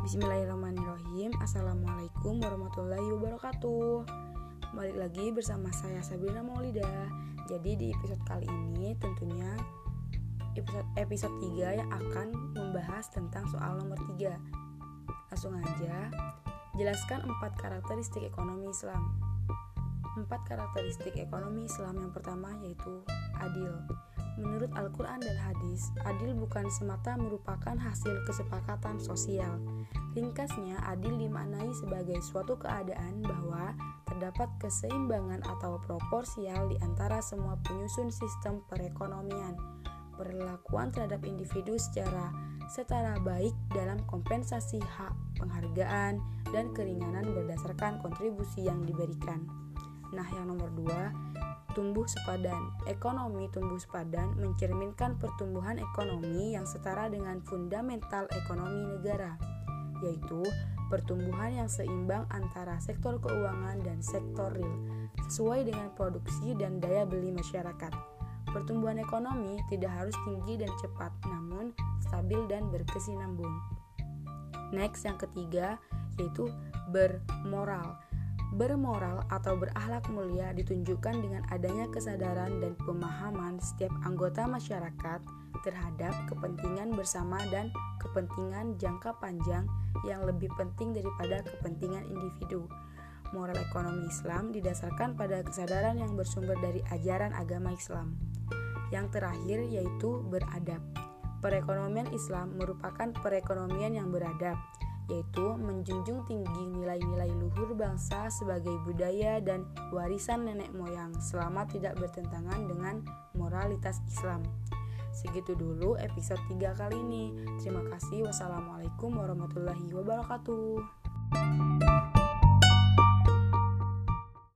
Bismillahirrahmanirrahim. Assalamualaikum warahmatullahi wabarakatuh. Balik lagi bersama saya Sabrina Maulida. Jadi di episode kali ini tentunya episode, episode 3 yang akan membahas tentang soal nomor 3 Langsung aja Jelaskan empat karakteristik ekonomi Islam. Empat karakteristik ekonomi Islam yang pertama yaitu adil Menurut Al-Quran dan hadis, adil bukan semata merupakan hasil kesepakatan sosial. Ringkasnya, adil dimaknai sebagai suatu keadaan bahwa terdapat keseimbangan atau proporsial di antara semua penyusun sistem perekonomian. Perlakuan terhadap individu secara setara baik dalam kompensasi hak, penghargaan, dan keringanan berdasarkan kontribusi yang diberikan. Nah, yang nomor dua, tumbuh sepadan. Ekonomi tumbuh sepadan mencerminkan pertumbuhan ekonomi yang setara dengan fundamental ekonomi negara, yaitu pertumbuhan yang seimbang antara sektor keuangan dan sektor real, sesuai dengan produksi dan daya beli masyarakat. Pertumbuhan ekonomi tidak harus tinggi dan cepat, namun stabil dan berkesinambung. Next, yang ketiga yaitu bermoral Bermoral atau berakhlak mulia ditunjukkan dengan adanya kesadaran dan pemahaman setiap anggota masyarakat terhadap kepentingan bersama dan kepentingan jangka panjang yang lebih penting daripada kepentingan individu. Moral ekonomi Islam didasarkan pada kesadaran yang bersumber dari ajaran agama Islam. Yang terakhir yaitu beradab. Perekonomian Islam merupakan perekonomian yang beradab yaitu menjunjung tinggi nilai-nilai luhur bangsa sebagai budaya dan warisan nenek moyang selama tidak bertentangan dengan moralitas Islam. Segitu dulu episode 3 kali ini. Terima kasih. Wassalamualaikum warahmatullahi wabarakatuh.